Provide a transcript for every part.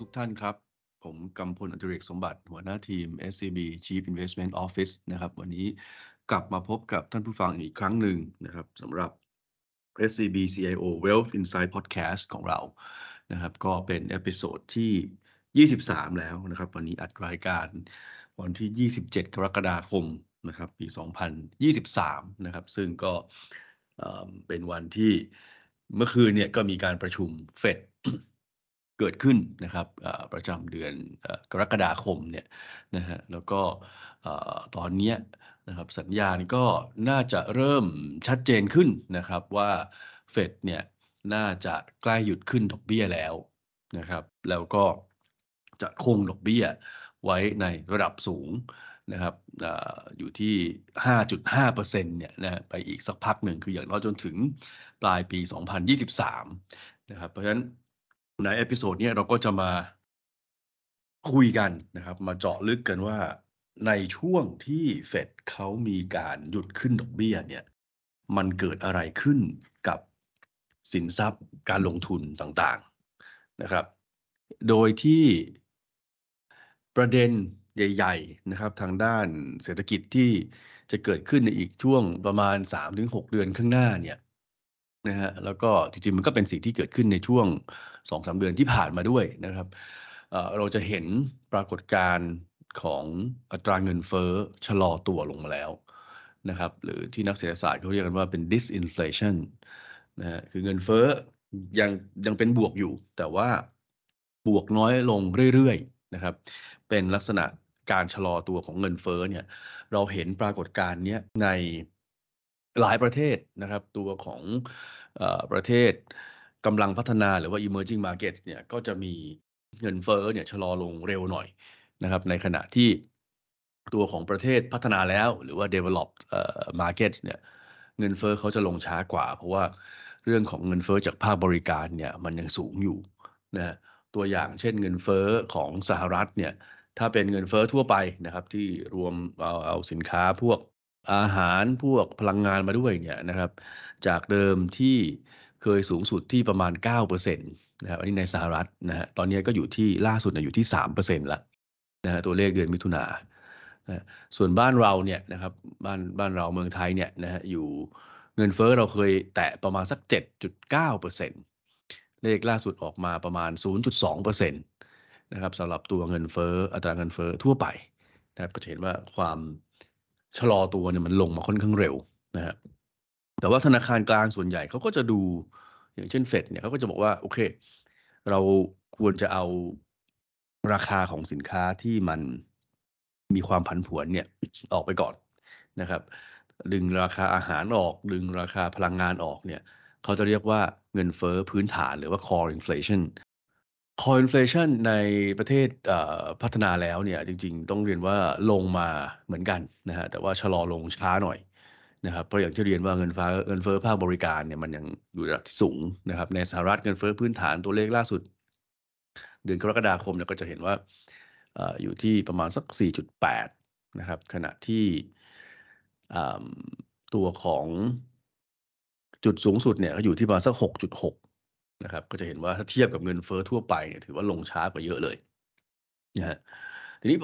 ทุกท่านครับ ผมกำพลอดิเรกสมบัติ หัวหน้าทีม SCB Chief Investment Office นะครับ วันนี้กลับมาพบกับท่านผู้ฟังอีกครั้งหนึ่งนะครับสำหรับ SCB CIO Wealth Insight Podcast ของเรานะครับ ก็เป็น episode ที่ 23 แล้วนะครับ วันนี้อัดรายการวันที่ 27 กรกฎาคมนะครับ ปี 2023 นะครับ ซึ่งก็เป็นวันที่เมื่อคืนเนี่ยก็มีการประชุมเฟด เกิดขึ้นนะครับประจำเดือนกรกฎาคมเนี่ยนะฮะแล้วก็ตอนนี้นะครับสัญญาณก็น่าจะเริ่มชัดเจนขึ้นนะครับว่าเฟดเนี่ยน่าจะใกล้หยุดขึ้นดอกเบี้ยแล้วนะครับแล้วก็จะคงดอกเบี้ยไว้ในระดับสูงนะครับออยู่ที่ 5.5%เนี่ยนะไปอีกสักพักหนึ่งคืออย่างน้อยจนถึงปลายปี 2023 นะครับเพราะฉะนั้น ใน episode นี้เราก็จะมาคุยกันนะครับ มาเจาะลึกกันว่าในช่วงที่เฟดเขามีการหยุดขึ้นดอกเบี้ยเนี่ย มันเกิดอะไรขึ้นกับสินทรัพย์การลงทุนต่างๆนะครับ โดยที่ประเด็นใหญ่ ๆ นะครับ ทางด้านเศรษฐกิจที่จะเกิดขึ้นในอีกช่วงประมาณ 3-6 เดือนข้างหน้าเนี่ย นะฮะแล้วก็จริงๆมันก็เป็นสิ่งที่เกิดขึ้นในช่วง2-3เดือนที่ผ่านมาด้วยนะครับเราจะเห็นปรากฏการณ์ของอัตราเงินเฟ้อชะลอตัวลงมาแล้วนะครับหรือที่นักเศรษฐศาสตร์เขาเรียกกันว่าเป็น disinflation นะฮะคือเงินเฟ้อยังยังเป็นบวกอยู่ แต่ว่าบวกน้อยลงเรื่อยๆนะครับเป็นลักษณะการชะลอตัวของเงินเฟ้อเนี่ยเราเห็นปรากฏการณ์นี้ใน หลายประเทศนะครับ ตัวของอประเทศกำลังพัฒนาหรือว่า emerging markets เนี่ยก็จะมีเงินเฟ้อเนี่ยชะลอลงเร็วหน่อยนะครับ ในขณะที่ตัวของประเทศพัฒนาแล้วหรือว่า developed markets เนี่ยเงินเฟ้อเขาจะลงช้ากว่า เพราะว่าเรื่องของเงินเฟ้อจากภาคบริการเนี่ยมันยังสูงอยู่นะตัวอย่างเช่นเงินเฟ้อของสหรัฐเนี่ยถ้าเป็นเงินเฟ้อทั่วไปนะครับ ที่รวมเอาเอาสินค้าพวก อาหารพวกพลังงานมาด้วยเนี่ยนะครับ จากเดิมที่เคยสูงสุดที่ประมาณ 9%นะครับอันนี้ในสหรัฐนะฮะตอนนี้ก็อยู่ที่ล่าสุดนะอยู่ที่3%แล้วนะฮะตัวเลขเดือนมิถุนานะส่วนบ้านเราเนี่ยนะครับบ้านบ้านเราเมืองไทยเนี่ยนะฮะอยู่เงินเฟ้อเราเคยแตะประมาณสัก 7.9%เลขล่าสุดออกมาประมาณ 0.2%นะครับสำหรับตัวเงินเฟ้ออัตราเงินเฟ้อทั่วไปนะครับก็เห็นว่าความ ชะลอตัวเนี่ยมันลงมาค่อนข้างเร็วนะฮะแต่ว่าธนาคารกลางส่วนใหญ่เขาก็จะดูอย่างเช่นเฟดเนี่ยเขาก็จะบอกว่าโอเค เราควรจะเอาราคาของสินค้าที่มันมีความผันผวนเนี่ยออกไปก่อนนะครับ ดึงราคาอาหารออก ดึงราคาพลังงานออกเนี่ยเขาจะเรียกว่าเงินเฟ้อพื้นฐานหรือว่า core inflation core inflation ในประเทศพัฒนาแล้วเนี่ยจริงๆ ต้องเรียนว่าลงมาเหมือนกันนะฮะแต่ว่าชะลอลงช้าหน่อยนะครับเพราะอย่างที่เรียนว่าเงินฟ้าเงินเฟ้อภาคบริการเนี่ยมันยังอยู่ระดับที่สูงนะครับในสหรัฐเงินเฟ้อพื้นฐานตัวเลขล่าสุด เดือนกรกฎาคมเนี่ยก็จะเห็นว่าอยู่ที่ประมาณสัก 4.8 นะครับ ขณะที่ตัวของจุดสูงสุดเนี่ยก็อยู่ที่ประมาณสัก 6.6 นะครับ ก็จะเห็นว่าถ้าเทียบกับเงินเฟ้อทั่วไปเนี่ยถือว่าลงช้ากว่าเยอะเลยนะฮะทีนี้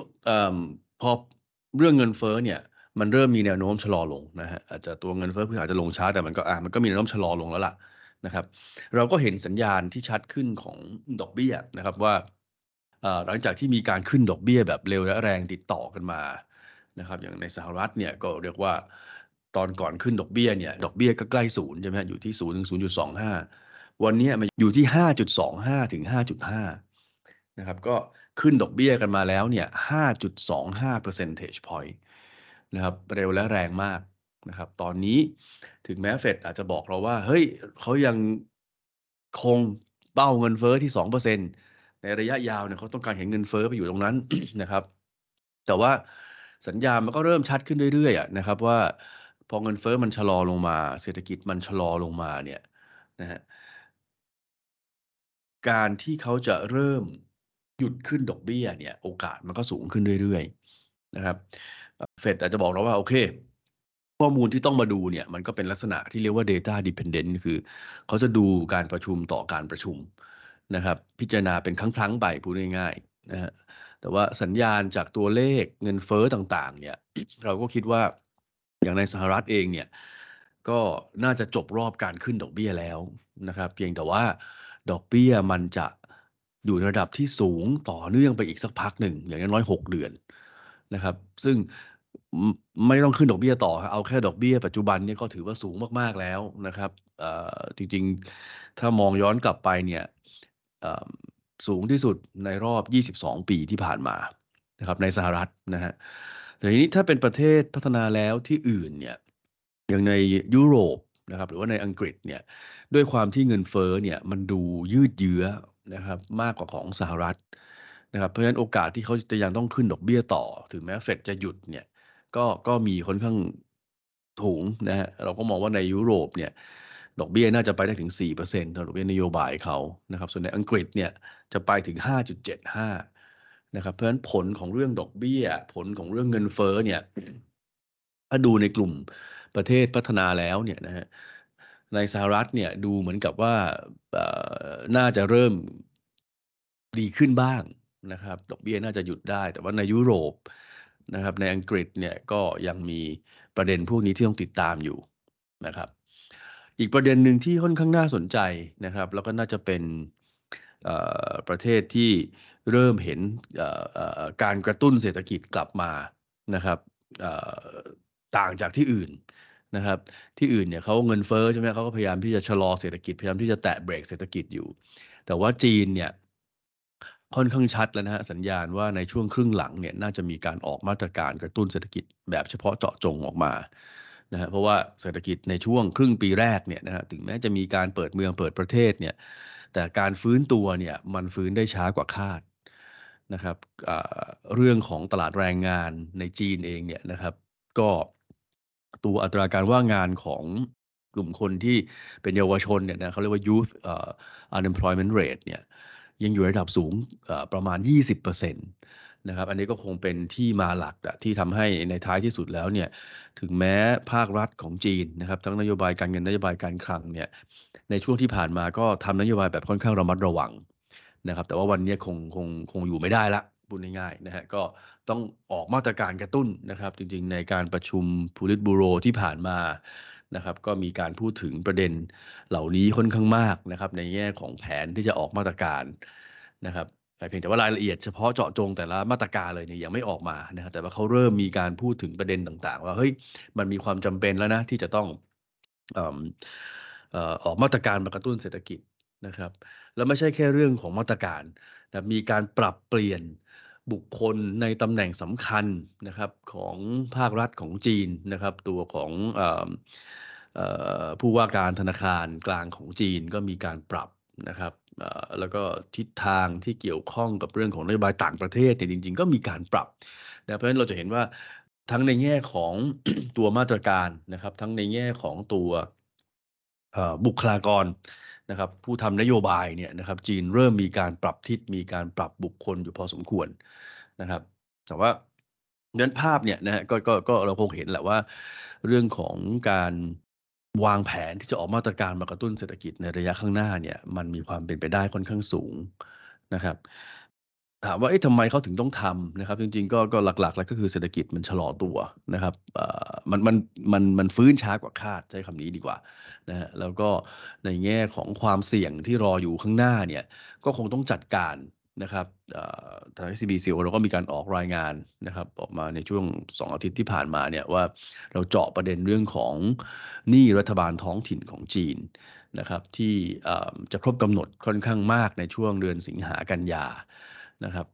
พอเรื่องเงินเฟ้อเนี่ย มันเริ่มมีแนวโน้มชะลอลงนะฮะอาจจะตัวเงินเฟ้อพื้นอาจจะลงช้าแต่มันก็อะมันก็มีแนวโน้มชะลอลงแล้วล่ะนะครับ เราก็เห็นสัญญาณที่ชัดขึ้นของดอกเบี้ยนะครับว่าหลังจากที่มีการขึ้นดอกเบี้ยแบบเร็วและแรงติดต่อกันมานะครับ อย่างในสหรัฐเนี่ยก็เรียกว่าตอนก่อนขึ้นดอกเบี้ยเนี่ยดอกเบี้ยก็ใกล้ศูนย์ใช่ไหมอยู่ที่ศูนย์ถึงศูนย์จุดสองห้า วันนี้มันอยู่ที่ 5.25 ถึง 5.5 นะครับ ก็ขึ้นดอกเบี้ยกันมาแล้วเนี่ย 5.25 percentage point นะครับ เร็วและแรงมากนะครับ ตอนนี้ถึงแม้เฟดอาจจะบอกเราว่า เฮ้ยเขายังคงเป้าเงินเฟอ้อที่ 2%ในระยะยาวเนี่ยเขาต้องการเห็นเงินเฟอ้อไปอยู่ตรงนั้นนะครับ แต่ว่าสัญญาณมันก็เริ่มชัดขึ้นเรื่อยๆนะครับว่าพอเงินเฟอ้อมันชะลอลงมา เศรษฐกิจมันชะลอลงมาเนี่ยนะฮะ การที่เขาจะเริ่มหยุดขึ้นดอกเบี้ยเนี่ยโอกาสมันก็สูงขึ้นเรื่อยๆนะครับเฟดอาจจะบอกเราว่าโอเค ข้อมูลที่ต้องมาดูเนี่ยมันก็เป็นลักษณะที่เรียกว่า data dependent คือ เขาจะดูการประชุมต่อการประชุมนะครับ พิจารณาเป็นครั้งๆไปพูดง่ายๆนะฮะแต่ว่าสัญญาณจากตัวเลขเงินเฟ้อต่างๆ เนี่ย เราก็คิดว่าอย่างในสหรัฐเองเนี่ย ก็น่าจะจบรอบการขึ้นดอกเบี้ยแล้วนะครับ เพียงแต่ว่า ดอกเบี้ยมันจะอยู่ในระดับที่สูงต่อเนื่องไปอีกสักพักหนึ่ง อย่างน้อยหกเดือนนะครับ ซึ่งไม่ต้องขึ้นดอกเบี้ยต่อ เอาแค่ดอกเบี้ยปัจจุบันเนี่ยก็ถือว่าสูงมากๆแล้วนะครับจริงๆ ถ้ามองย้อนกลับไปเนี่ยสูงที่สุดในรอบ 22 ปีที่ผ่านมานะครับในสหรัฐนะฮะแต่ทีนี้ถ้าเป็นประเทศพัฒนาแล้วที่อื่นเนี่ยอย่างในยุโรป นะครับหรือว่าในอังกฤษเนี่ยด้วยความที่เงินเฟ้อเนี่ยมันดูยืดเยื้อนะครับมากกว่าของสหรัฐนะครับเพราะฉะนั้นโอกาสที่เขาจะยังต้องขึ้นดอกเบี้ยต่อ ถึงแม้เฟดจะหยุดเนี่ยก็ก็มีค่อนข้างถูงนะฮะเราก็มองว่าในยุโรปเนี่ยดอกเบี้ยน่าจะไปได้ถึง4%เดอกเบี้ยนโยบายเขานะครับส่วนในอังกฤษเนี่ยจะไปถึง 5.75นะครับเพราะฉะนั้นผลของเรื่องดอกเบี้ย ผลของเรื่องเงินเฟ้อเนี่ยถ้าดูในกลุ่ม ประเทศพัฒนาแล้วเนี่ยนะฮะในสหรัฐเนี่ยดูเหมือนกับว่าน่าจะเริ่มดีขึ้นบ้างนะครับ ดอกเบี้ยน่าจะหยุดได้ แต่ว่าในยุโรปนะครับในอังกฤษเนี่ยก็ยังมีประเด็นพวกนี้ที่ต้องติดตามอยู่นะครับ อีกประเด็นหนึ่งที่ค่อนข้างน่าสนใจนะครับ แล้วก็น่าจะเป็นประเทศที่เริ่มเห็นการกระตุ้นเศรษฐกิจกลับมานะครับ ต่างจากที่อื่นนะครับ ที่อื่นเนี่ยเขาเงินเฟ้อใช่ไหมเขาก็พยายามที่จะชะลอเศรษฐกิจพยายามที่จะแตะเบรกเศรษฐกิจอยู่ แต่ว่าจีนเนี่ยค่อนข้างชัดแล้วนะฮะสัญญาณว่าในช่วงครึ่งหลังเนี่ยน่าจะมีการออกมาตรการกระตุ้นเศรษฐกิจแบบเฉพาะเจาะจงออกมานะฮะเพราะว่าเศรษฐกิจในช่วงครึ่งปีแรกเนี่ยนะฮะถึงแม้จะมีการเปิดเมืองเปิดประเทศเนี่ยแต่การฟื้นตัวเนี่ยมันฟื้นได้ช้ากว่าคาดนะครับเรื่องของตลาดแรงงานในจีนเองเนี่ยนะครับ ก็ ตัวอัตราการว่างงานของกลุ่มคนที่เป็นเยาวชนเนี่ยนะเขาเรียกว่า youth unemployment rate เนี่ยยังอยู่ระดับสูงประมาณ 20%นะครับ อันนี้ก็คงเป็นที่มาหลักที่ทำให้ในท้ายที่สุดแล้วเนี่ย ถึงแม้ภาครัฐของจีนนะครับ ทั้งนโยบายการเงินนโยบายการคลังเนี่ย ในช่วงที่ผ่านมาก็ทำนโยบายแบบค่อนข้างระมัดระวังนะครับ แต่ว่าวันนี้คงคงคงอยู่ไม่ได้ละพูดง่ายๆนะฮะ ก็ ต้องออกมาตรการกระตุ้นนะครับ จริงๆ ในการประชุมพูลิตบูโรที่ผ่านมานะครับ ก็มีการพูดถึงประเด็นเหล่านี้ค่อนข้างมากนะครับ ในแง่ของแผนที่จะออกมาตรการนะครับแต่เพียงแต่ว่ารายละเอียดเฉพาะเจาะจงแต่ละมาตรการเลยเนี่ยยังไม่ออกมานะครับแต่ว่าเขาเริ่มมีการพูดถึงประเด็นต่างๆ ว่าเฮ้ยมันมีความจำเป็นแล้วนะที่จะต้องออกมาตรการมากระตุ้นเศรษฐกิจนะครับ แล้วไม่ใช่แค่เรื่องของมาตรการนะมีการปรับเปลี่ยน บุคคลในตำแหน่งสำคัญนะครับของภาครัฐของจีนนะครับ ตัวของผู้ว่าการธนาคารกลางของจีนก็มีการปรับนะครับแล้วก็ทิศทางที่เกี่ยวข้องกับเรื่องของนโยบายต่างประเทศเนี่ยจริง ๆ ก็มีการปรับนะเพราะฉะนั้นเราจะเห็นว่าทั้งในแง่ของตัวมาตรการนะครับ ทั้งในแง่ของตัวบุคลากร นะครับผู้ทำนโยบายเนี่ยนะครับจีนเริ่มมีการปรับทิศมีการปรับบุคคลอยู่พอสมควรนะครับแต่ว่าเนื้อภาพเนี่ยนะฮะก็ก็ก็เราคงเห็นแหละว่า เรื่องของการวางแผนที่จะออกมาตรการมากระตุ้นเศรษฐกิจในระยะข้างหน้าเนี่ยมันมีความเป็นไปได้ค่อนข้างสูงนะครับ ถามว่าเอ๊ะทำไมเขาถึงต้องทำนะครับ จริงๆก็ก็หลักๆ แล้วก็คือเศรษฐกิจมันชะลอตัวนะครับมันมันมันมันฟื้นช้ากว่าคาดใช้คำนี้ดีกว่านะฮะแล้วก็ในแง่ของความเสี่ยงที่รออยู่ข้างหน้าเนี่ยก็คงต้องจัดการนะครับทาง SCBC เราก็มีการออกรายงานนะครับ ออกมาในช่วง 2 อาทิตย์ที่ผ่านมาเนี่ยว่าเราเจาะประเด็นเรื่องของหนี้รัฐบาลท้องถิ่นของจีนนะครับที่จะครบกำหนดค่อนข้างมากในช่วงเดือนสิงหากันยา นะครับ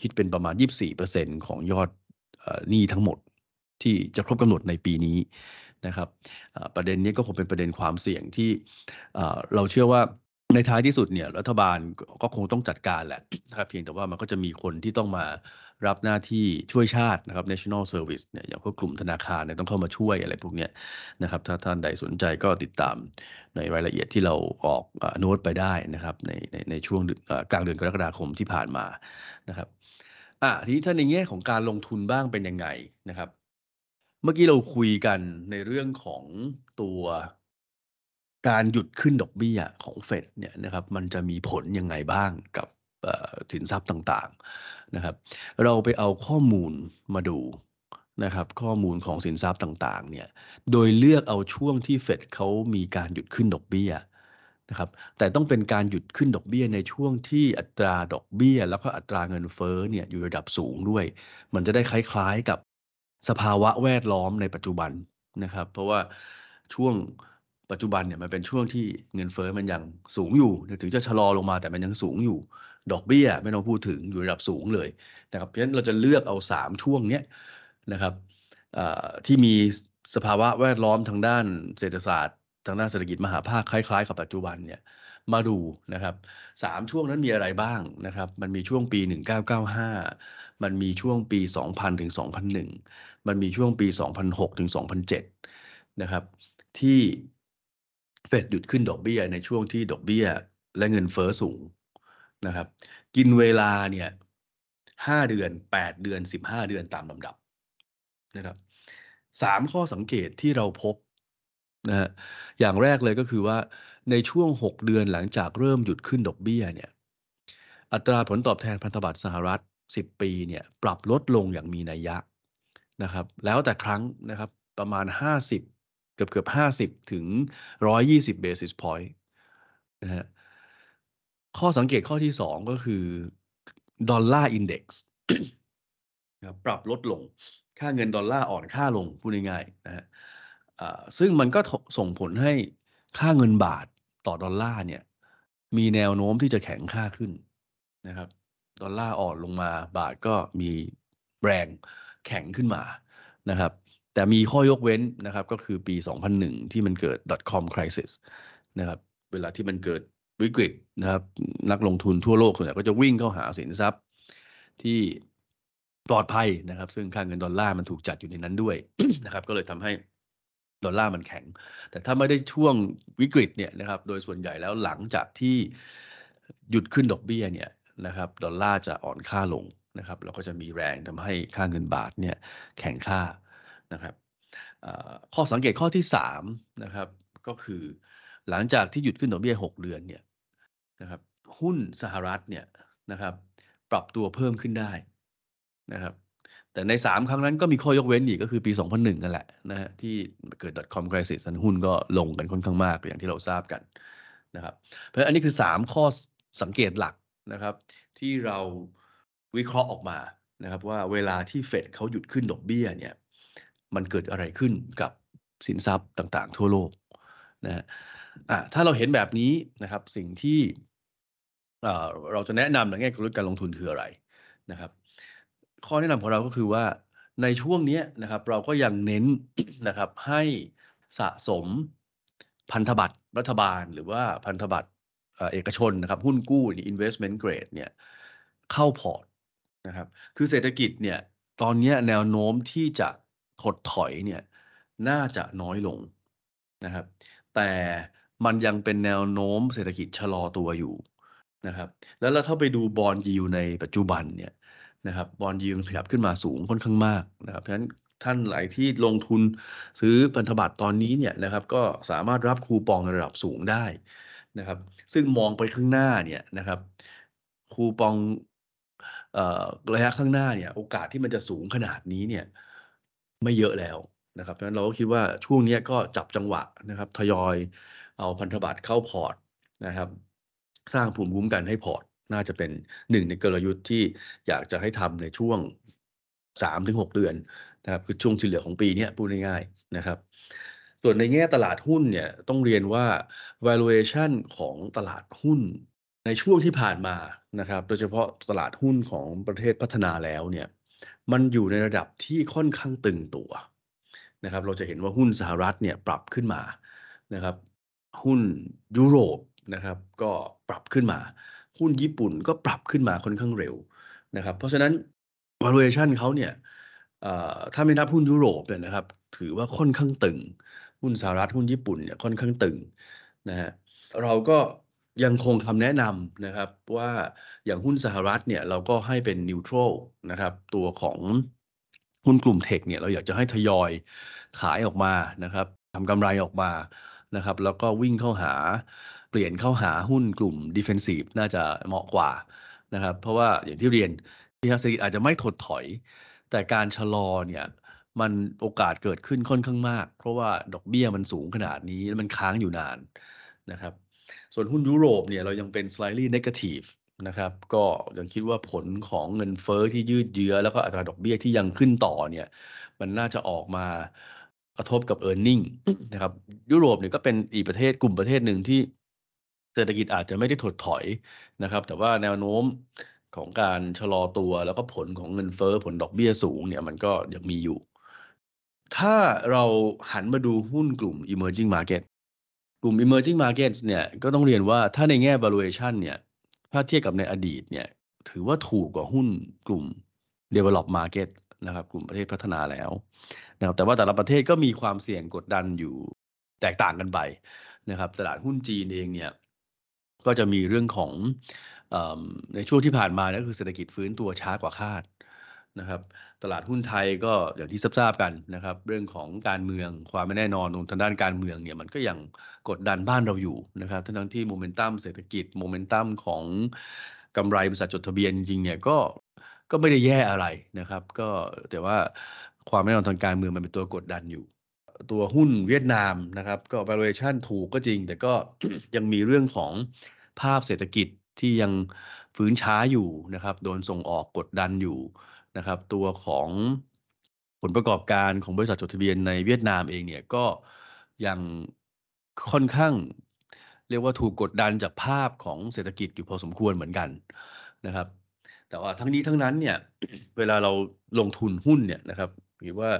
คิดเป็นประมาณ 24%ของยอดหนี้ทั้งหมดที่จะครบกำหนดในปีนี้นะครับประเด็นนี้ก็คงเป็นประเด็นความเสี่ยงที่เราเชื่อว่าในท้ายที่สุดเนี่ยรัฐบาลก็คงต้องจัดการแหละนะครับเพียงแต่ว่ามันก็จะมีคนที่ต้องมา รับหน้าที่ช่วยชาตินะครับ national service เนี่ยอย่างพวกกลุ่มธนาคารเนี่ยต้องเข้ามาช่วยอะไรพวกนี้นะครับถ้าท่านใดสนใจก็ติดตามในรายละเอียดที่เราออกโน้ตไปได้นะครับในในในช่วงกลางเดือนกรกฎาคมที่ผ่านมานะครับอะทีนี้ถ้าในแง่ของการลงทุนบ้างเป็นยังไงนะครับ เมื่อกี้เราคุยกันในเรื่องของตัวการหยุดขึ้นดอกเบี้ยของเฟดเนี่ยนะครับมันจะมีผลยังไงบ้างกับสินทรัพย์ต่าง นะครับ เราไปเอาข้อมูลมาดูนะครับ ข้อมูลของสินทรัพย์ต่างๆ เนี่ย โดยเลือกเอาช่วงที่เฟดเขามีการหยุดขึ้นดอกเบี้ยนะครับ แต่ต้องเป็นการหยุดขึ้นดอกเบี้ยในช่วงที่อัตราดอกเบี้ย แล้วก็อัตราเงินเฟ้อเนี่ยอยู่ระดับสูงด้วย มันจะได้คล้ายๆกับสภาวะแวดล้อมในปัจจุบันนะครับ เพราะว่าช่วงปัจจุบันเนี่ยมันเป็นช่วงที่เงินเฟ้อมันยังสูงอยู่ ถึงจะชะลอลงมาแต่มันยังสูงอยู่ ดอกเบี้ยไม่ต้องพูดถึงอยู่ระดับสูงเลยนะครับเพราะฉะนั้นเราจะเลือกเอา 3 ช่วงเนี้ยนะครับที่มีสภาวะแวดล้อมทางด้านเศรษฐศาสตร์ ทางด้านเศรษฐกิจมหาภาคคล้าย ๆ กับปัจจุบันเนี่ยมาดูนะครับสามช่วงนั้นมีอะไรบ้างนะครับ มันมีช่วงปี 1995 มันมีช่วงปี 2000 ถึง 2001 มันมีช่วงปี 2006 ถึง 2007 นะครับ ที่เฟดหยุดขึ้นดอกเบี้ยในช่วงที่ดอกเบี้ยและเงินเฟอ้อสูง นะครับ กินเวลาเนี่ยห้าเดือนแปดเดือนสิบห้าเดือนตามลำดับนะครับสามข้อสังเกตที่เราพบนะฮะอย่างแรกเลยก็คือว่าในช่วง6เดือนหลังจากเริ่มหยุดขึ้นดอกเบี้ยเนี่ยอัตราผลตอบแทนพันธบัตรสหรัฐ 10 ปีเนี่ยปรับลดลงอย่างมีนัยยะนะครับ แล้วแต่ครั้งนะครับประมาณ 50 เกือบเกือบ50 ถึง 120 basis point นะฮะ ข้อสังเกตข้อที่2ก็คือดอลลาร์อินเด็กซ์ปรับลดลง ค่าเงินดอลลาร์อ่อนค่าลงพูดง่ายๆนะฮะซึ่งมันก็ส่งผลให้ค่าเงินบาทต่อดอลลาร์เนี่ยมีแนวโน้มที่จะแข็งค่าขึ้นนะครับ ดอลลาร์อ่อนลงมาบาทก็มีแรงแข็งขึ้นมานะครับ แต่มีข้อยกเว้นนะครับก็คือปี 2001 ที่มันเกิด .com crisis นะครับ เวลาที่มันเกิด วิกฤตนะครับ นักลงทุนทั่วโลกส่วนใหญ่ก็จะวิ่งเข้าหาสินทรัพย์ที่ปลอดภัยนะครับ ซึ่งค่าเงินดอลลาร์มันถูกจัดอยู่ในนั้นด้วยนะครับ ก็เลยทำให้ดอลลาร์มันแข็ง แต่ถ้าไม่ได้ช่วงวิกฤตเนี่ยนะครับ โดยส่วนใหญ่แล้วหลังจากที่หยุดขึ้นดอกเบี้ยเนี่ยนะครับ ดอลลาร์จะอ่อนค่าลงนะครับ แล้วก็จะมีแรงทำให้ค่าเงินบาทเนี่ยแข็งค่านะครับข้อสังเกตข้อที่3นะครับ ก็คือหลังจากที่หยุดขึ้นดอกเบี้ย 6 เดือนเนี่ย นะครับหุ้นสหรัฐเนี่ยนะครับ ปรับตัวเพิ่มขึ้นได้นะครับ แต่ใน 3 ครั้งนั้นก็มีข้อยกเว้นอีกก็คือปี 2001 นั่นแหละนะฮะที่เกิด .com crisis หุ้นก็ลงกันค่อนข้างมากอย่างที่เราทราบกันนะครับ เพราะอันนี้คือ 3 ข้อสังเกตหลักนะครับ ที่เราวิเคราะห์ออกมานะครับว่าเวลาที่เฟดเขาหยุดขึ้นดอกเบี้ยเนี่ยมันเกิดอะไรขึ้นกับสินทรัพย์ต่างๆ ทั่วโลกนะฮะถ้าเราเห็นแบบนี้นะครับสิ่งที่ เราจะแนะนำในแง่กลยุทธ์การลงทุนคืออะไรนะครับ ข้อแนะนำของเราก็คือว่าในช่วงนี้นะครับเราก็ยังเน้นนะครับให้สะสมพันธบัตรรัฐบาล หรือว่าพันธบัตรเอกชนนะครับหุ้นกู้ investment grade เนี่ยเข้าพอร์ตนะครับคือเศรษฐกิจเนี่ยตอนนี้แนวโน้มที่จะถดถอยเนี่ยน่าจะน้อยลงนะครับ แต่มันยังเป็นแนวโน้มเศรษฐกิจชะลอตัวอยู่ นะครับ แล้วเราถ้าไปดูบอลยิวในปัจจุบันเนี่ยนะครับบอลยืมขยับขึ้นมาสูงค่อนข้างมากนะครับเพราะฉะนั้นท่านหลายที่ลงทุนซื้อพันธบัตรตอนนี้เนี่ยนะครับ ก็สามารถรับคูปองระดับสูงได้นะครับ ซึ่งมองไปข้างหน้าเนี่ยนะครับ คูปองระยะข้างหน้าเนี่ยโอกาสที่มันจะสูงขนาดนี้เนี่ยไม่เยอะแล้วนะครับเพราะฉะนั้นเราก็คิดว่าช่วงนี้ก็จับจังหวะนะครับ ทยอยเอาพันธบัตรเข้าพอร์ตนะครับ สร้างภูมิคุ้มกันให้พอร์ต น่าจะเป็นหนึ่งในกลยุทธ์ที่อยากจะให้ทำในช่วงสามถึงหกเดือนนะครับคือช่วงที่เหลือของปีนี้พูดง่ายๆนะครับ ส่วนในแง่ตลาดหุ้นเนี่ยต้องเรียนว่า valuation ของตลาดหุ้นในช่วงที่ผ่านมานะครับ โดยเฉพาะตลาดหุ้นของประเทศพัฒนาแล้วเนี่ย มันอยู่ในระดับที่ค่อนข้างตึงตัวนะครับ เราจะเห็นว่าหุ้นสหรัฐเนี่ยปรับขึ้นมานะครับ หุ้นยุโรป นะครับ ก็ปรับขึ้นมา หุ้นญี่ปุ่นก็ปรับขึ้นมาค่อนข้างเร็วนะครับ เพราะฉะนั้น valuation เขาเนี่ยถ้าไม่นับหุ้นยุโรปเนี่ยนะครับ ถือว่าค่อนข้างตึง หุ้นสหรัฐหุ้นญี่ปุ่นเนี่ยค่อนข้างตึงนะฮะเราก็ยังคงคำแนะนำนะครับว่าอย่างหุ้นสหรัฐเนี่ยเราก็ให้เป็นนิวทรัลนะครับตัวของหุ้นกลุ่มเทคเนี่ยเราอยากจะให้ทยอยขายออกมานะครับทำกำไรออกมานะครับ แล้วก็วิ่งเข้าหา เปลี่ยนเข้าหาหุ้นกลุ่ม defensive น่าจะเหมาะกว่านะครับ เพราะว่าอย่างที่เรียนที่เศรษฐกิจอาจจะไม่ถดถอย แต่การชะลอเนี่ยมันโอกาสเกิดขึ้นค่อนข้างมาก เพราะว่าดอกเบี้ยมันสูงขนาดนี้แล้วมันค้างอยู่นานนะครับ ส่วนหุ้นยุโรปเนี่ยเรายังเป็น slightly negative นะครับก็ยังคิดว่าผลของเงินเฟอ้อที่ยืดเยื้อ แล้วก็อัตราดอกเบี้ยที่ยังขึ้นต่อเนี่ย มันน่าจะออกมากระทบกับ e a r n i n g นะครับยุโรปเนี่ยก็เป็นอีกประเทศกลุ่มประเทศหนึ่งที่ เศรษฐกิจอาจจะไม่ได้ถดถอยนะครับ แต่ว่าแนวโน้มของการชะลอตัวแล้วก็ผลของเงินเฟอ้อผลดอกเบี้ยสูงเนี่ยมันก็ยังมีอยู่ ถ้าเราหันมาดูหุ้นกลุ่ม emerging market กลุ่ม emerging markets เนี่ยก็ต้องเรียนว่าถ้าในแง่ valuation เนี่ยถ้าเทียบกับในอดีตเนี่ยถือว่าถูกกว่าหุ้นกลุ่ม develop market นะครับกลุ่มประเทศพัฒนาแล้วนะครับแต่ว่าแต่ละประเทศก็มีความเสี่ยงกดดันอยู่แตกต่างกันไปนะครับตลาดหุ้นจีนเองเนี่ย ก็จะมีเรื่องของอในช่วงที่ผ่านมาก็คือเศรษฐกิจฟื้นตัวช้ากว่าคาดนะครับตลาดหุ้นไทยก็อย่างที่ทราบกันนะครับ เรื่องของการเมืองความไม่แน่นอนทางด้านการเมืองเนี่ยมันก็ยังกดดันบ้านเราอยู่นะครับทั้งที่โมเมนตัมเศรษฐกิจโมเมนตัมของกำไรบริษัทจดทะเบียนจริงๆเนี่ยก็ก็ไม่ได้แย่อะไรนะครับ ก็แต่ว่าความไม่แน่นอนทางการเมืองมันเป็นตัวกดดันอยู่ ตัวหุ้นเวียดนามนะครับ ก็ valuation ถูกก็จริง แต่ก็ยังมีเรื่องของภาพเศรษฐกิจที่ยังฟื้นช้าอยู่นะครับ โดนส่งออกกดดันอยู่นะครับ ตัวของผลประกอบการของบริษัทจดทะเบียนในเวียดนามเองเนี่ยก็ยังค่อนข้าง เรียกว่าถูกกดดันจากภาพของเศรษฐกิจอยู่พอสมควรเหมือนกันนะครับ แต่ว่าทั้งนี้ทั้งนั้นเนี่ย เวลาเราลงทุนหุ้นเนี่ยนะครับหรือว่า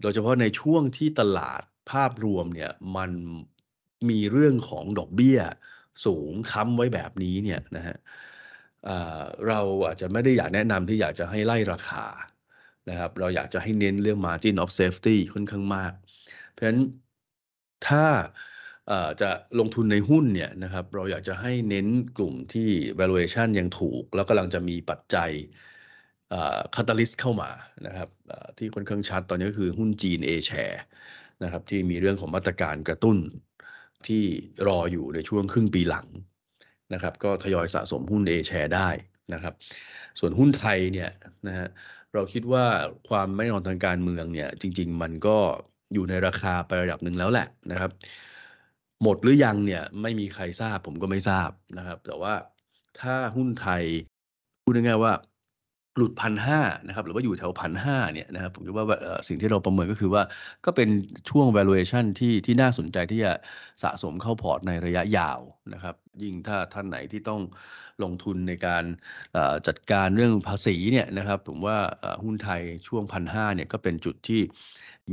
โดยเฉพาะในช่วงที่ตลาดภาพรวมเนี่ยมันมีเรื่องของดอกเบี้ยสูงค้ำไว้แบบนี้เนี่ยนะฮะเราอาจจะไม่ได้อยากแนะนำที่อยากจะให้ไล่ราคานะครับเราอยากจะให้เน้นเรื่อง margin of safety ค่อนข้างมาก เพราะฉะนั้นถ้าจะลงทุนในหุ้นเนี่ยนะครับเราอยากจะให้เน้นกลุ่มที่ valuation ยังถูก แล้วกำลังจะมีปัจจัย คาตาลิสเข้ามานะครับที่ค่อนข้างชัดตอนนี้ก็คือหุ้นจีน A share นะครับที่มีเรื่องของมาตรการกระตุ้นที่รออยู่ในช่วงครึ่งปีหลังนะครับก็ทยอยสะสมหุ้น A share ได้นะครับ ส่วนหุ้นไทยเนี่ยนะฮะเราคิดว่าความไม่แน่นอนทางการเมืองเนี่ยจริง ๆ มันก็อยู่ในราคาไประดับหนึ่งแล้วแหละนะครับ หมดหรือยังเนี่ยไม่มีใครทราบผมก็ไม่ทราบนะครับ แต่ว่าถ้าหุ้นไทยพูดง่ายๆว่า หลุดพันห้านะครับหรือว่าอยู่แถวพันห้าเนี่ยนะครับผมคิดว่าสิ่งที่เราประเมินก็คือว่าก็เป็นช่วง valuation ที่ที่น่าสนใจที่จะสะสมเข้าพอร์ตในระยะยาวนะครับ ยิ่งถ้าท่านไหนที่ต้องลงทุนในการจัดการเรื่องภาษีเนี่ยนะครับผมว่าหุ้นไทยช่วงพันห้าเนี่ยก็เป็นจุดที่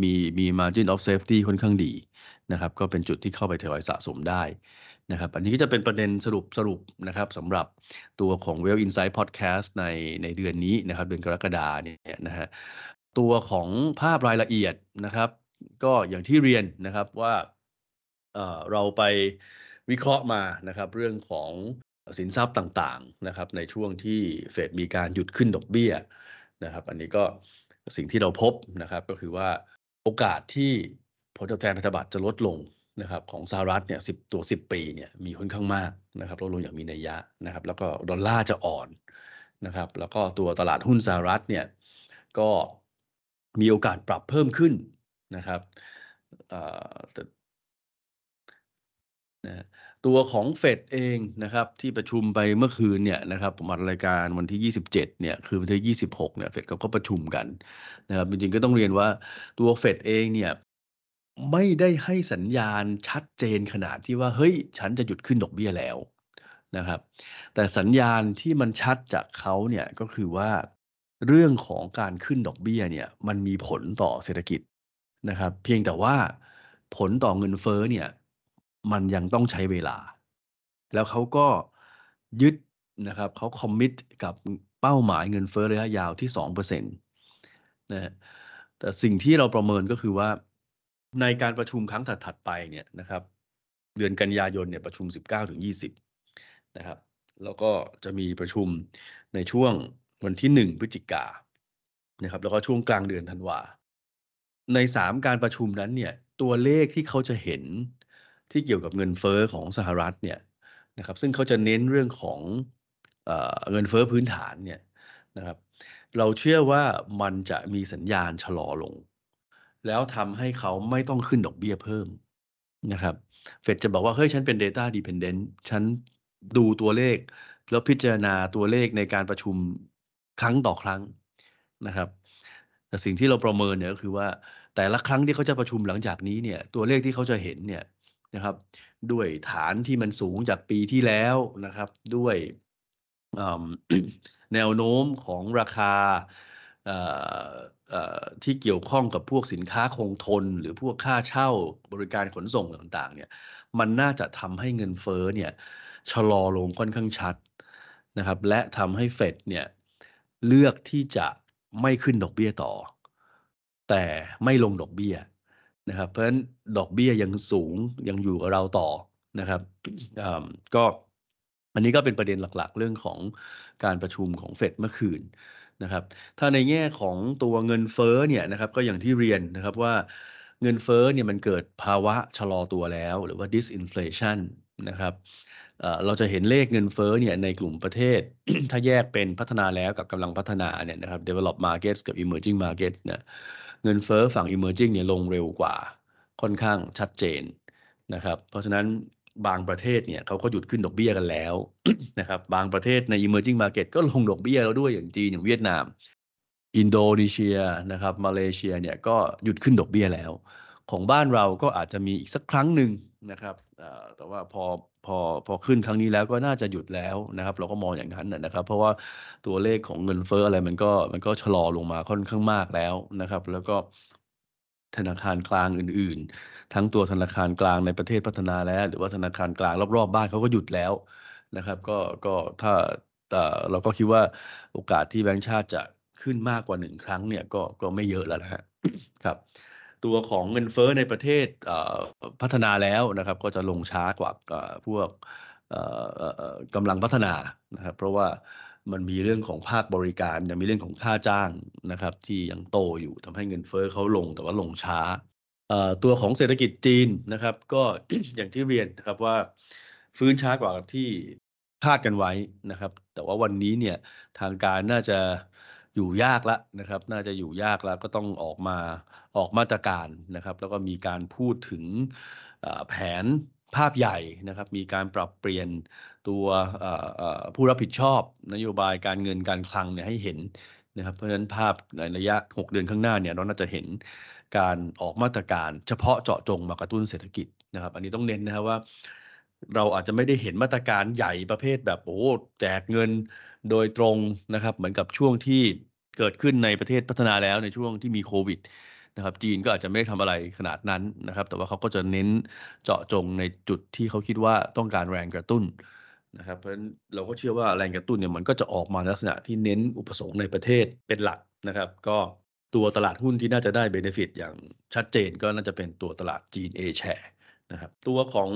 มีมี margin of safety ค่อนข้างดีนะครับก็เป็นจุดที่เข้าไปทยอยสะสมได้ นะครับอันนี้ก็จะเป็นประเด็นสรุปสรุปนะครับสำหรับตัวของ Well Insight Podcast ในในเดือนนี้นะครับเดือนกรกฎาเนี่ยนะฮะตัวของภาพรายละเอียดนะครับ ก็อย่างที่เรียนนะครับว่าเเราไปวิเคราะห์มานะครับ เรื่องของสินทรัพย์ต่างๆนะครับ ในช่วงที่เฟดมีการหยุดขึ้นดอกเบี้ยนะครับ อันนี้ก็สิ่งที่เราพบนะครับ ก็คือว่าโอกาสที่ผลตอบแทนพันธบัตรจะลดลง นะครับของสหรัฐเนี่ยสิตัว 10 ปีเนี่ยมีค่อนข้างมากนะครับลดลงอย่างมีนัยยะนะครับ แล้วก็ดอลลาร์จะอ่อนนะครับ แล้วก็ตัวตลาดหุ้นสหรัฐเนี่ยก็มีโอกาสปรับเพิ่มขึ้นนะครับตัวของเฟดเองนะครับที่ประชุมไปเมื่อคืนเนี่ยนะครับผมอัดรายการวันที่ 27เนี่ยคือวันที่ 26เนี่ยเฟดเขาก็ประชุมกันนะครับจริงๆก็ต้องเรียนว่าตัวเฟดเองเนี่ย ไม่ได้ให้สัญญาณชัดเจนขนาดที่ว่า เฮ้ย ฉันจะหยุดขึ้นดอกเบี้ยแล้วนะครับ แต่สัญญาณที่มันชัดจากเขาเนี่ยก็คือว่าเรื่องของการขึ้นดอกเบี้ยเนี่ยมันมีผลต่อเศรษฐกิจนะครับ เพียงแต่ว่าผลต่อเงินเฟ้อเนี่ยมันยังต้องใช้เวลา แล้วเขาก็ยึดนะครับเขาคอมมิตกับเป้าหมายเงินเฟ้อระยะยาวที่2%นะแต่สิ่งที่เราประเมินก็คือว่า ในการประชุมครั้งถัดๆไปเนี่ยนะครับ เดือนกันยายนเนี่ยประชุม 19ถึง20 นะครับ แล้วก็จะมีประชุมในช่วงวันที่ 1 พฤศจิกานะครับ แล้วก็ช่วงกลางเดือนธันวา ใน 3 การประชุมนั้นเนี่ย ตัวเลขที่เขาจะเห็นที่เกี่ยวกับเงินเฟ้อของสหรัฐเนี่ยนะครับ ซึ่งเขาจะเน้นเรื่องของเอเงินเฟ้อพื้นฐานเนี่ยนะครับ เราเชื่อว่ามันจะมีสัญญาณชะลอลง แล้วทำให้เขาไม่ต้องขึ้นดอกเบี้ยเพิ่มนะครับเฟดจะบอกว่า เฮ้ย ฉันเป็น Data Dependent ฉันดูตัวเลข แล้วพิจารณาตัวเลขในการประชุมครั้งต่อครั้งนะครับ แต่สิ่งที่เราประเมินเนี่ยก็คือว่าแต่ละครั้งที่เขาจะประชุมหลังจากนี้เนี่ย ตัวเลขที่เขาจะเห็นเนี่ยนะครับ ด้วยฐานที่มันสูงจากปีที่แล้วนะครับ ด้วยแนวโน้มของราคา ที่เกี่ยวข้องกับพวกสินค้าคงทน หรือพวกค่าเช่าบริการขนส่งต่างๆ เนี่ย มันน่าจะทำให้เงินเฟ้อเนี่ยชะลอลงค่อนข้างชัดนะครับ และทำให้เฟดเนี่ยเลือกที่จะไม่ขึ้นดอกเบี้ยต่อ แต่ไม่ลงดอกเบี้ยนะครับ เพราะฉะนั้นดอกเบี้ยยังสูงยังอยู่กับเราต่อนะครับก็อันนี้ก็เป็นประเด็นหลักๆ เรื่องของการประชุมของเฟดเมื่อคืน นะครับ ถ้าในแง่ของตัวเงินเฟ้อเนี่ยนะครับก็อย่างที่เรียนนะครับว่าเงินเฟ้อเนี่ยมันเกิดภาวะชะลอตัวแล้ว หรือว่า disinflation นะครับเราจะเห็นเลขเงินเฟ้อเนี่ยในกลุ่มประเทศ ถ้าแยกเป็นพัฒนาแล้วกับกำลังพัฒนาเนี่ยนะครับ develop markets กับ emerging markets เนี่ยเงินเฟ้อฝั่ง emerging เนี่ยลงเร็วกว่าค่อนข้างชัดเจนนะครับ เพราะฉะนั้น บางประเทศเนี่ยเขาก็หยุดขึ้นดอกเบี้ยกันแล้วนะครับบางประเทศใน emerging market ก็ลงดอกเบี้ยแล้วด้วยอย่างจีนอย่างเวียดนาม อินโดนีเซียนะครับมาเลเซียเนี่ยก็หยุดขึ้นดอกเบี้ยแล้ว ของบ้านเราก็อาจจะมีอีกสักครั้งหนึ่งนะครับแต่ว่าพอพอพอขึ้นครั้งนี้แล้วก็น่าจะหยุดแล้วนะครับ เราก็มองอย่างนั้นนะครับ เพราะว่าตัวเลขของเงินเฟ้ออะไรมันก็มันก็ชะลอลงมาค่อนข้างมากแล้วนะครับ แล้วก็ ธนาคารกลางอื่น ๆ ทั้งตัวธนาคารกลางในประเทศพัฒนาแล้ว หรือว่าธนาคารกลางรอบๆบ้านเขาก็หยุดแล้วนะครับ ก็ก็ถ้าเราก็คิดว่าโอกาสที่แบงก์ชาติจะขึ้นมากกว่าหนึ่งครั้งเนี่ยก็ก็ไม่เยอะแล้วนะฮะครับตัวของเงินเฟ้อในประเทศพัฒนาแล้วนะครับ ก็จะลงช้ากว่าพวกกำลังพัฒนานะครับ เพราะว่า มันมีเรื่องของภาคบริการยังมีเรื่องของค่าจ้างนะครับ ที่ยังโตอยู่ทำให้เงินเฟ้อเขาลงแต่ว่าลงช้าตัวของเศรษฐกิจจีนนะครับ ก็อย่างที่เรียนนะครับว่าฟื้นช้ากว่าที่คาดกันไว้นะครับ แต่ว่าวันนี้เนี่ยทางการน่าจะอยู่ยากแล้วนะครับ น่าจะอยู่ยากแล้วก็ต้องออกมาออกมาตรการนะครับ แล้วก็มีการพูดถึงแผน ภาพใหญ่นะครับ มีการปรับเปลี่ยนตัวผู้รับผิดชอบนโยบายการเงินการคลังเนี่ยให้เห็นนะครับ เพราะฉะนั้นภาพในระยะ 6 เดือนข้างหน้าเนี่ยเราน่าจะเห็นการออกมาตรการเฉพาะเจาะจงมากระตุ้นเศรษฐกิจนะครับ อันนี้ต้องเน้นนะครับว่าเราอาจจะไม่ได้เห็นมาตรการใหญ่ประเภทแบบโอ้แจกเงินโดยตรงนะครับ เหมือนกับช่วงที่เกิดขึ้นในประเทศพัฒนาแล้วในช่วงที่มีโควิด นะครับ จีนก็อาจจะไม่ได้ทำอะไรขนาดนั้นนะครับ แต่ว่าเขาก็จะเน้นเจาะจงในจุดที่เขาคิดว่าต้องการแรงกระตุ้นนะครับเพราะฉะนั้นเราก็เชื่อว่าแรงกระตุ้นเนี่ยมันก็จะออกมาลักษณะที่เน้นอุปสงค์ในประเทศเป็นหลักนะครับ ก็ตัวตลาดหุ้นที่น่าจะได้เบนฟิตอย่างชัดเจนก็น่าจะเป็นตัวตลาดจีน A share นะครับตัวของ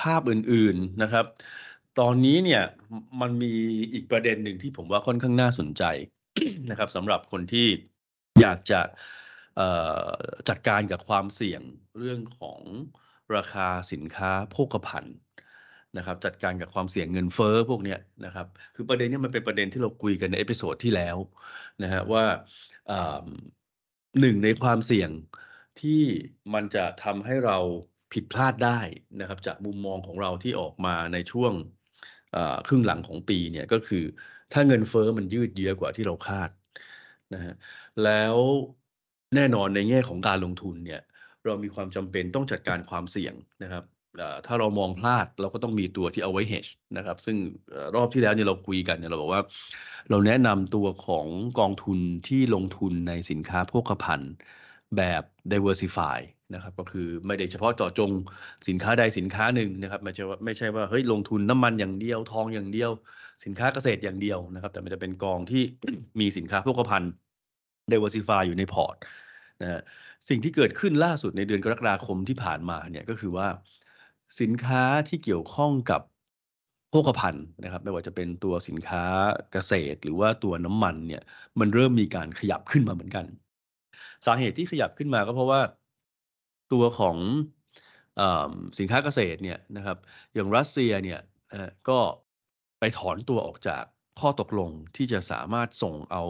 ภาพอื่นๆนะครับ ตอนนี้เนี่ยมันมีอีกประเด็นหนึ่งที่ผมว่าค่อนข้างน่าสนใจนะครับสำหรับคนที่ อยากจะจัดการกับความเสี่ยงเรื่องของราคาสินค้าโภคภัณฑ์นะครับจัดการกับความเสี่ยงเงินเฟ้อพวกนี้นะครับคือประเด็นนี้มันเป็นประเด็นที่เราคุยกันใน episode ที่แล้วนะฮะว่าหนึ่งในความเสี่ยงที่มันจะทำให้เราผิดพลาดได้นะครับจากมุมมองของเราที่ออกมาในช่วงครึ่งหลังของปีเนี่ยก็คือถ้าเงินเฟ้อมันยืดเยื้อกว่าที่เราคาด นะฮะแล้วแน่นอนในแง่ของการลงทุนเนี่ยเรามีความจำเป็นต้องจัดการความเสี่ยงนะครับถ้าเรามองพลาดเราก็ต้องมีตัวที่เอาไว้ hedge นะครับ ซึ่งรอบที่แล้วเนี่ยเราคุยกันเนี่ยเราบอกว่าเราแนะนำตัวของกองทุนที่ลงทุนในสินค้าโภคภัณฑ์แบบ diversify นะครับ ก็คือไม่ได้เฉพาะเจาะจงสินค้าใดสินค้าหนึ่งนะครับ ไม่ใช่ว่าไม่ใช่ว่าเฮ้ยลงทุนน้ำมันอย่างเดียวทองอย่างเดียว สินค้าเกษตรอย่างเดียวนะครับ แต่มันจะเป็นกองที่มีสินค้าโภคภัณฑ์ diversify อยู่ในพอร์ตนะฮะสิ่งที่เกิดขึ้นล่าสุดในเดือนกรกฎาคมที่ผ่านมาเนี่ยก็คือว่าสินค้าที่เกี่ยวข้องกับโภคภัณฑ์นะครับไม่ว่าจะเป็นตัวสินค้าเกษตร หรือว่าตัวน้ำมันเนี่ยมันเริ่มมีการขยับขึ้นมาเหมือนกัน สาเหตุที่ขยับขึ้นมาก็เพราะว่าตัวของอสินค้าเกษตรเนี่ยนะครับอย่างรัสเซียเนี่ยก็ ไปถอนตัวออกจากข้อตกลงที่จะสามารถส่งเอา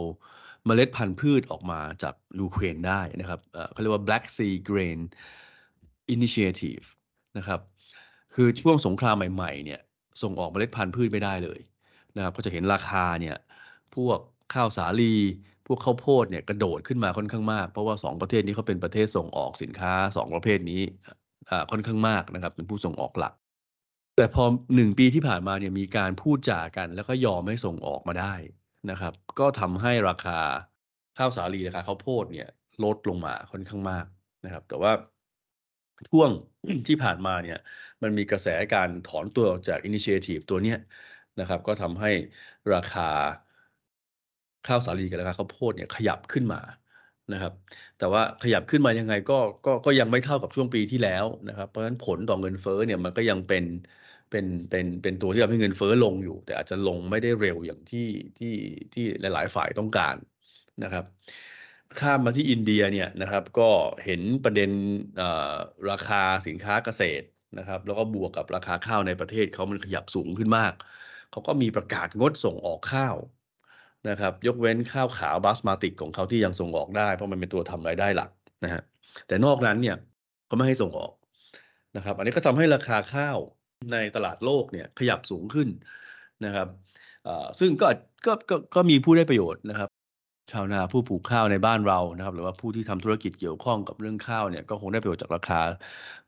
เมล็ดพันธุ์พืชออกมาจากยูเครนได้นะครับเขาเรียกว่า Black Sea Grain Initiative นะครับ คือช่วงสงครามใหม่ๆเนี่ยส่งออกเมล็ดพันธุ์พืชไม่ได้เลยนะครับก็จะเห็นราคาเนี่ยพวกข้าวสาลี พวกข้าวโพดเนี่ยกระโดดขึ้นมาค่อนข้างมาก เพราะว่า 2 ประเทศนี้เขาเป็นประเทศส่งออกสินค้า 2 ประเภทนี้ค่อนข้างมากนะครับเป็นผู้ส่งออกหลัก แต่พอหนึ่งปีที่ผ่านมาเนี่ยมีการพูดจากัน แล้วก็ยอมให้ส่งออกมาได้นะครับ ก็ทำให้ราคาข้าวสาลีราคาข้าวโพดเนี่ยลดลงมาค่อนข้างมากนะครับ แต่ว่าช่วงที่ผ่านมาเนี่ยมันมีกระแสการถอนตัวออกจากอินิเชทีฟตัวเนี้ยนะครับ ก็ทำให้ราคาข้าวสาลีกับราคาข้าวโพดเนี่ยขยับขึ้นมา นะครับ แต่ว่าขยับขึ้นมายังไงก็ก็ก็ยังไม่เท่ากับช่วงปีที่แล้วนะครับ เพราะฉะนั้นผลต่อเงินเฟ้อเนี่ยมันก็ยังเป็นเป็นเป็นเป็นตัวที่ทำให้เงินเฟ้อลงอยู่ แต่อาจจะลงไม่ได้เร็วอย่างที่ที่ที่หลาย ๆ ฝ่ายต้องการนะครับ ข้ามมาที่อินเดียเนี่ยนะครับก็เห็นประเด็นราคาสินค้าเกษตรนะครับ แล้วก็บวกกับราคาข้าวในประเทศเขามันขยับสูงขึ้นมาก เขาก็มีประกาศงดส่งออกข้าว นะครับยกเว้นข้าวขาวบาสมาติกของเขาที่ยังส่งออกได้ เพราะมันเป็นตัวทำรายได้หลักนะฮะแต่นอกนั้นเนี่ยเขาไม่ให้ส่งออกนะครับ อันนี้ก็ทำให้ราคาข้าวในตลาดโลกเนี่ยขยับสูงขึ้นนะครับซึ่งก็ก็ก็ก็มีผู้ได้ประโยชน์นะครับ ชาวนาผู้ปลูกข้าวในบ้านเรานะครับ หรือว่าผู้ที่ทำธุรกิจเกี่ยวข้องกับเรื่องข้าวเนี่ยก็คงได้ประโยชน์จากราคา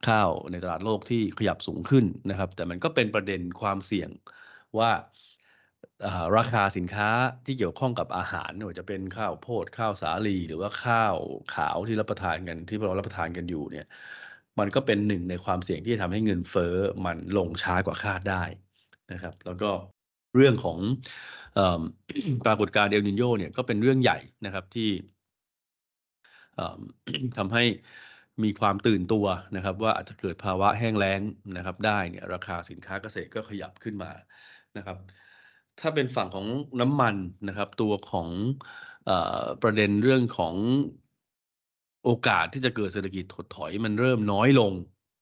ข้าวในตลาดโลกที่ขยับสูงขึ้นนะครับ แต่มันก็เป็นประเด็นความเสี่ยงว่า ราคาสินค้าที่เกี่ยวข้องกับอาหารไม่ว่าจะเป็นข้าวโพดข้าวสาลีหรือว่าข้าวขาวที่รับประทานกันที่เรารับประทานกันอยู่เนี่ยมันก็เป็นหนึ่งในความเสี่ยงที่ทำให้เงินเฟ้อมันลงช้ากว่าคาดได้นะครับ แล้วก็เรื่องของปรากฏการณ์เอลนิโยเนี่ยก็เป็นเรื่องใหญ่นะครับที่ทำให้มีความตื่นตัวนะครับ ว่าอาจจะเกิดภาวะแห้งแล้งนะครับ ได้เนี่ยราคาสินค้าเกษตรก็ขยับขึ้นมานะครับ ถ้าเป็นฝั่งของน้ำมันนะครับ ตัวของอประเด็นเรื่องของโอกาสที่จะเกิดเศรษฐกิจถดถอยมันเริ่มน้อยลง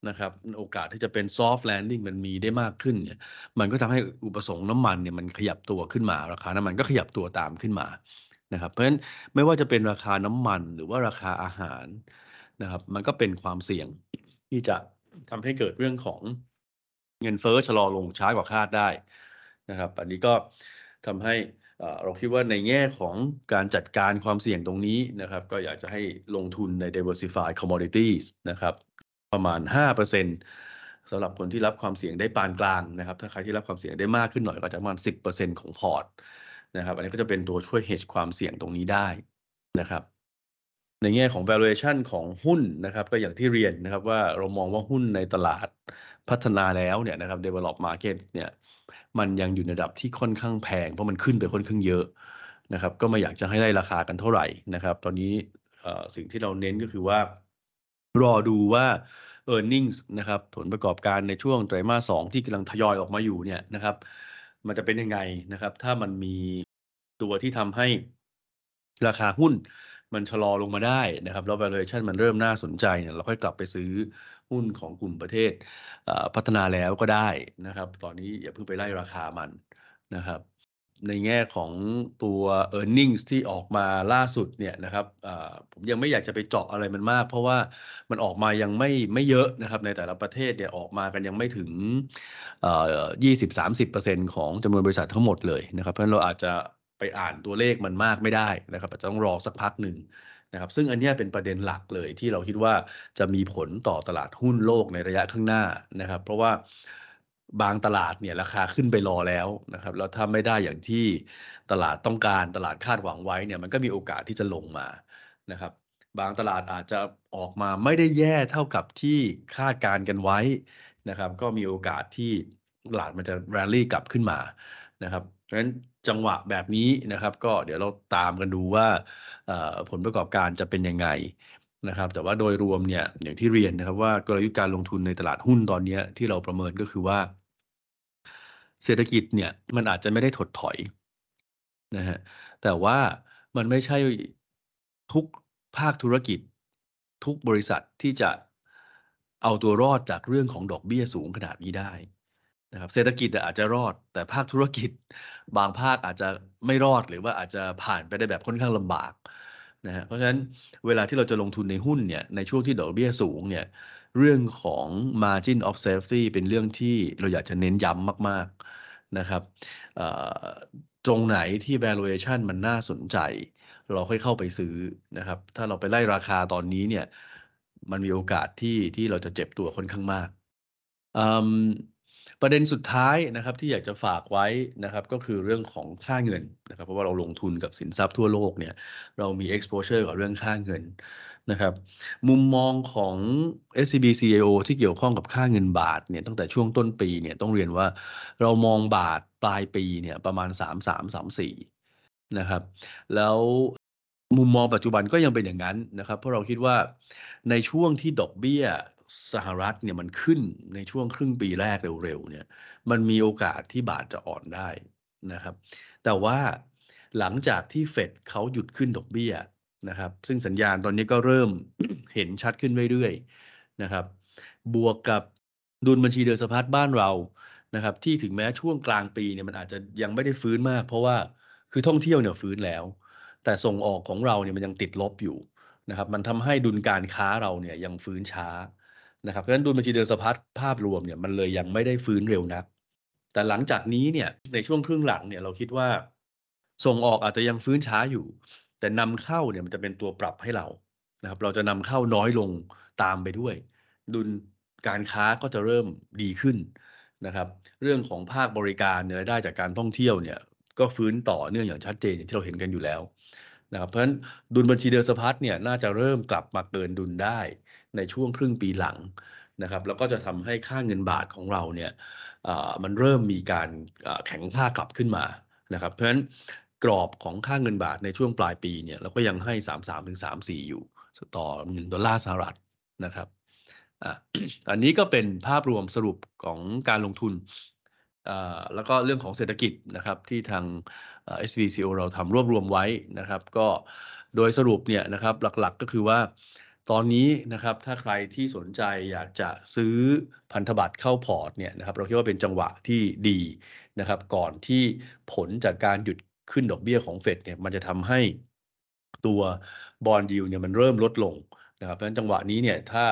นะครับ โอกาสที่จะเป็นซอฟต์แลนดิ้งมันมีได้มากขึ้นเนี่ยมันก็ทำให้อุปสงค์น้ำมันเนี่ยมันขยับตัวขึ้นมา ราคาน้ำมันก็ขยับตัวตามขึ้นมานะครับ เพราะฉะนั้นไม่ว่าจะเป็นราคาน้ำมันหรือว่าราคาอาหารนะครับ มันก็เป็นความเสี่ยงที่จะทำให้เกิดเรื่องของเงินเฟ้อชะลอลงช้ากว่าคาดได้ นะครับ อันนี้ก็ทำให้เราคิดว่าในแง่ของการจัดการความเสี่ยงตรงนี้นะครับ ก็อยากจะให้ลงทุนใน diversify commodities นะครับประมาณ 5%สำหรับคนที่รับความเสี่ยงได้ปานกลางนะครับ ถ้าใครที่รับความเสี่ยงได้มากขึ้นหน่อยก็จะประมาณ 10%ของพอร์ตนะครับ อันนี้ก็จะเป็นตัวช่วย hedge ความเสี่ยงตรงนี้ได้นะครับ ในแง่ของ valuation ของหุ้นนะครับ ก็อย่างที่เรียนนะครับว่าเรามองว่าหุ้นในตลาดพัฒนาแล้วเนี่ยนะครับ develop market เนี่ย มันยังอยู่ในระดับที่ค่อนข้างแพง เพราะมันขึ้นไปค่อนข้างเยอะนะครับ ก็ไม่อยากจะให้ได้ราคากันเท่าไหร่นะครับ ตอนนี้สิ่งที่เราเน้นก็คือว่า รอดูว่า e a r n i n g นะครับผลประกอบการในช่วงไตรมาสสองที่กำลังทยอยออกมาอยู่เนี่ยนะครับ มันจะเป็นยังไงนะครับ ถ้ามันมีตัวที่ทำให้ราคาหุ้นมันชะลอลงมาได้นะครับ แล้ว valuation มันเริ่มน่าสนใจเนี่ยเราค่อยกลับไปซื้อหุ้นของกลุ่มประเทศพัฒนาแล้วก็ได้นะครับ ตอนนี้อย่าเพิ่งไปไล่ราคามันนะครับ ในแง่ของตัว e a r n i n g ที่ออกมาล่าสุดเนี่ยนะครับผมยังไม่อยากจะไปเจาะอะไรมันมาก เพราะว่ามันออกมายังไม่ไม่เยอะนะครับ ในแต่ละประเทศเนี่ยออกมากันยังไม่ถึง20-30%ของจำนวนบริษัททั้งหมดเลยนะครับ เพราะฉะนั้นเราอาจจะไปอ่านตัวเลขมันมากไม่ได้นะครับอาจจะต้องรอสักพักหนึ่ง นะครับซึ่งอันนี้เป็นประเด็นหลักเลยที่เราคิดว่าจะมีผลต่อตลาดหุ้นโลกในระยะข้างหน้านะครับ เพราะว่าบางตลาดเนี่ยราคาขึ้นไปรอแล้วนะครับแล้วถ้าไม่ได้อย่างที่ตลาดต้องการตลาดคาดหวังไว้เนี่ยมันก็มีโอกาสที่จะลงมานะครับ บางตลาดอาจจะออกมาไม่ได้แย่เท่ากับที่คาดการกันไว้นะครับ ก็มีโอกาสที่ตลาดมันจะแรลลี่กลับขึ้นมานะครับเพราะฉะนั้น จังหวะแบบนี้นะครับ ก็เดี๋ยวเราตามกันดูว่าผลประกอบการจะเป็นยังไงนะครับ แต่ว่าโดยรวมเนี่ยอย่างที่เรียนนะครับ ว่ากลยุทธ์การลงทุนในตลาดหุ้นตอนนี้ที่เราประเมินก็คือว่า เศรษฐกิจเนี่ยมันอาจจะไม่ได้ถดถอยนะฮะแต่ว่ามันไม่ใช่ทุกภาคธุรกิจ ทุกบริษัทที่จะเอาตัวรอดจากเรื่องของดอกเบี้ยสูงขนาดนี้ได้ นะครับเศรษฐกิจอาจจะรอด แต่ภาคธุรกิจบางภาคอาจจะไม่รอดหรือว่าอาจจะผ่านไปได้แบบค่อนข้างลำบากนะฮะเพราะฉะนั้นเวลาที่เราจะลงทุนในหุ้นเนี่ยในช่วงที่ดอกเบี้ยสูงเนี่ยเรื่องของ margin of safety เป็นเรื่องที่เราอยากจะเน้นย้ำมาก ๆนะครับตรงไหนที่ valuation มันน่าสนใจ เราค่อยเข้าไปซื้อนะครับ ถ้าเราไปไล่ราคาตอนนี้เนี่ยมันมีโอกาสที่ที่เราจะเจ็บตัวค่อนข้างมาก ประเด็นสุดท้ายนะครับที่อยากจะฝากไว้นะครับก็คือเรื่องของค่าเงินนะครับเพราะว่าเราลงทุนกับสินทรัพย์ทั่วโลกเนี่ยเรามี exposure กับเรื่องค่าเงินนะครับมุมมองของ SCB CIO ที่เกี่ยวข้องกับค่าเงินบาทเนี่ยตั้งแต่ช่วงต้นปีเนี่ยต้องเรียนว่าเรามองบาทปลายปีเนี่ยประมาณ 3334นะครับแล้วมุมมองปัจจุบันก็ยังเป็นอย่างนั้นนะครับเพราะเราคิดว่าในช่วงที่ดอกเบี้ย สหรัฐเนี่ยมันขึ้นในช่วงครึ่งปีแรกเร็วๆเนี่ยมันมีโอกาสที่บาทจะอ่อนได้นะครับ แต่ว่าหลังจากที่เฟดเขาหยุดขึ้นดอกเบี้ยนะครับ ซึ่งสัญญาณตอนนี้ก็เริ่มเห็นชัดขึ้นเรื่อยๆนะครับ บวกกับดุลบัญชีเดินสะพัดบ้านเรานะครับ ที่ถึงแม้ช่วงกลางปีเนี่ยมันอาจจะยังไม่ได้ฟื้นมาก เพราะว่าคือท่องเที่ยวเนี่ยฟื้นแล้ว แต่ส่งออกของเราเนี่ยมันยังติดลบอยู่นะครับ มันทำให้ดุลการค้าเราเนี่ยยังฟื้นช้า นะครับเพราะฉะนั้นดุลบัญชีเดินสะพัดภาพรวมเนี่ยมันเลยยังไม่ได้ฟื้นเร็วนัก แต่หลังจากนี้เนี่ยในช่วงครึ่งหลังเนี่ยเราคิดว่า ส่งออกอาจจะยังฟื้นช้าอยู่ แต่นำเข้าเนี่ยมันจะเป็นตัวปรับให้เรานะครับ เราจะนำเข้าน้อยลงตามไปด้วย ดุลการค้าก็จะเริ่มดีขึ้นนะครับ เรื่องของภาคบริการเนี่ยได้จากการท่องเที่ยวเนี่ย ก็ฟื้นต่อเนื่องอย่างชัดเจนอย่างที่เราเห็นกันอยู่แล้วนะครับเพราะฉะนั้นดุลบัญชีเดินสะพัดเนี่ยน่าจะเริ่มกลับมาเกินดุลได้ ในช่วงครึ่งปีหลังนะครับแล้วก็จะทำให้ค่าเงินบาทของเราเนี่ยมันเริ่มมีการแข็งค่ากลับขึ้นมานะครับเพราะฉะนั้นกรอบของค่าเงินบาทในช่วงปลายปีเนี่ยเราก็ยังให้ 33ถึง34 อยู่ต่อ 1 ดอลลาร์สหรัฐนะครับอันนี้ก็เป็นภาพรวมสรุปของการลงทุนแล้วก็เรื่องของเศรษฐกิจนะครับที่ทาง SCB CIO เราทำรวบรวมไว้นะครับ ก็โดยสรุปเนี่ยนะครับหลักๆก็คือว่า ตอนนี้นะครับถ้าใครที่สนใจอยากจะซื้อพันธบัตรเข้าพอร์ตเนี่ยนะครับเราคิดว่าเป็นจังหวะที่ดีนะครับ ก่อนที่ผลจากการหยุดขึ้นดอกเบี้ยของเฟดเนี่ยมันจะทำให้ตัว bond yield เนี่ยมันเริ่มลดลงนะครับเพราะฉะนั้นจังหวะนี้เนี่ยถ้า